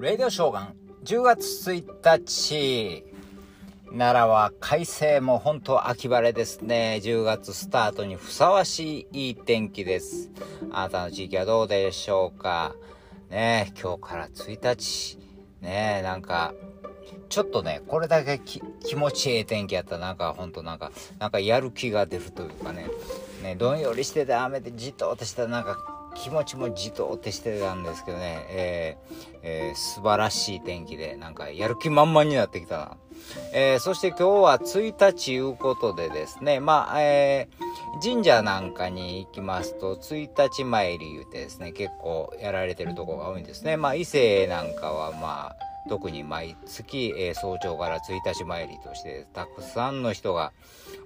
レディオショーガン10月1日。奈良は快晴も本当秋晴れですね。10月スタートにふさわしいいい天気です。あなたの地域はどうでしょうか？ね今日から1日。ねなんかちょっとね、これだけ気持ちいい天気やったら、なんかほんとなんか、なんかやる気が出るというかね、ね、どんよりしてて雨でじっととしたらなんか気持ちもじとってしてたんですけどね、えーえー、素晴らしい天気で、なんかやる気満々になってきたな。えー、そして今日は1日いうことでですね、まあ、えー、神社なんかに行きますと、1日参り言うてですね、結構やられてるとこが多いんですね。まあ、伊勢なんかはまあ、特に毎月、えー、早朝から1日参りとして、たくさんの人が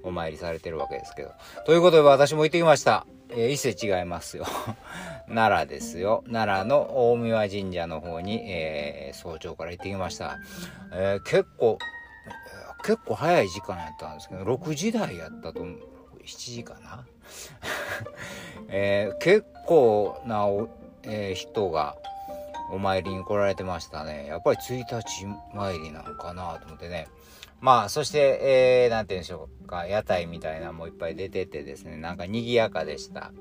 お参りされてるわけですけど。ということで私も行ってきました。えー、伊勢違いますよ。奈良ですよ。奈良の大宮神社の方に、えー、早朝から行ってきました。え、結構、結構早い時間やったんですけど、6時台やったと思う。7時かな？え、結構なおえ、人がお参りに来られてましたね。やっぱり1日参りなのかなと思ってね。まあ、そして、えー、なんて言うんでしょうか、屋台みたいなのもいっぱい出ててですね、なんか賑やかでした。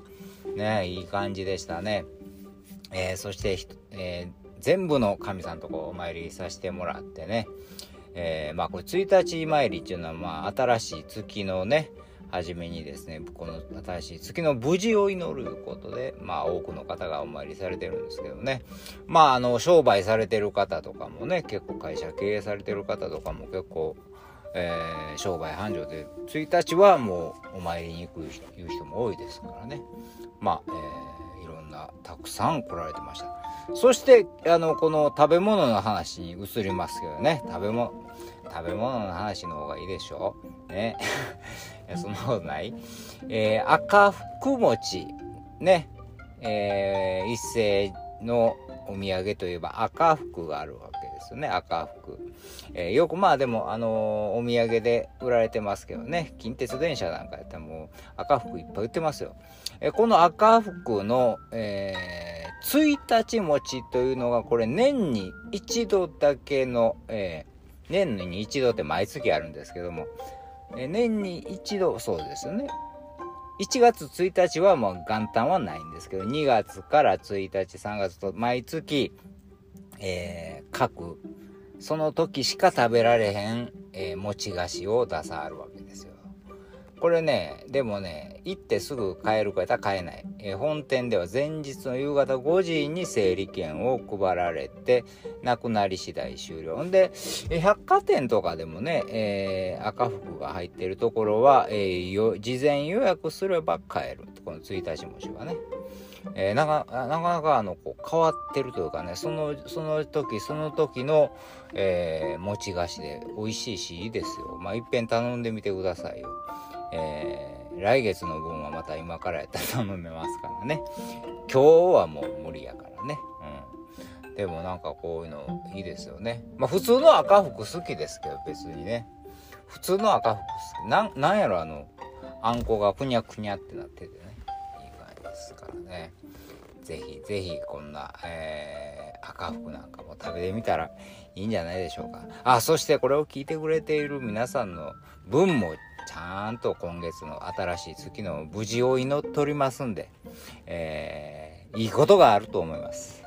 ね、いい感じでしたね。えー、そして、えー、全部の神さんとこお参りさせてもらってね、えー、まあこれ1日参りっていうのはまあ新しい月のね、初めにですね、この新しい月の無事を祈ることで、まあ多くの方がお参りされてるんですけどね。まああの、商売されてる方とかもね、結構会社経営されてる方とかも結構、えー、商売繁盛で、1日はもうお参りに行くいう人も多いですからね。まあ、えー、いろんな、たくさん来られてました。そして、あの、この食べ物の話に移りますけどね、食べ物、食べ物の話の方がいいでしょうね。そんなことない。えー、赤福餅。ね。えー、一斉のお土産といえば赤福があるわけですよね。赤福。えー、よくまあでも、あのー、お土産で売られてますけどね。近鉄電車なんかやったらもう赤福いっぱい売ってますよ。えー、この赤福の、えー、1日餅というのがこれ年に一度だけの、えー、年に一度って毎月あるんですけども、え年に一度、そうですよね。1月1日はもう元旦はないんですけど、2月から1日、3月と毎月、えー、各、その時しか食べられへん、えー、餅菓子を出さあるわけです。これね、でもね、行ってすぐ買えるかやったら買えない。えー、本店では前日の夕方5時に整理券を配られて、なくなり次第終了。んで、え、百貨店とかでもね、えー、赤服が入ってるところは、えー、事前予約すれば買える。この1日文字はね。えー、なかなかあのこう変わってるというかねそのその時その時の、えー、餅菓子で美味しいしいいですよまあいっぺん頼んでみてくださいよえー、来月の分はまた今からやったら頼めますからね。今日はもう無理やからね。うん。でもなんかこういうのいいですよね。まあ普通の赤服好きですけど別にね。普通の赤服好き。なん、なんやろあの、あんこがふにゃふにゃってなっててね。いい感じですからね。ぜひぜひこんな、えー、赤服なんかも食べてみたらいいんじゃないでしょうか。あ、そしてこれを聞いてくれている皆さんの分もちゃんと今月の新しい月の無事を祈っておりますんで、えー、いいことがあると思います。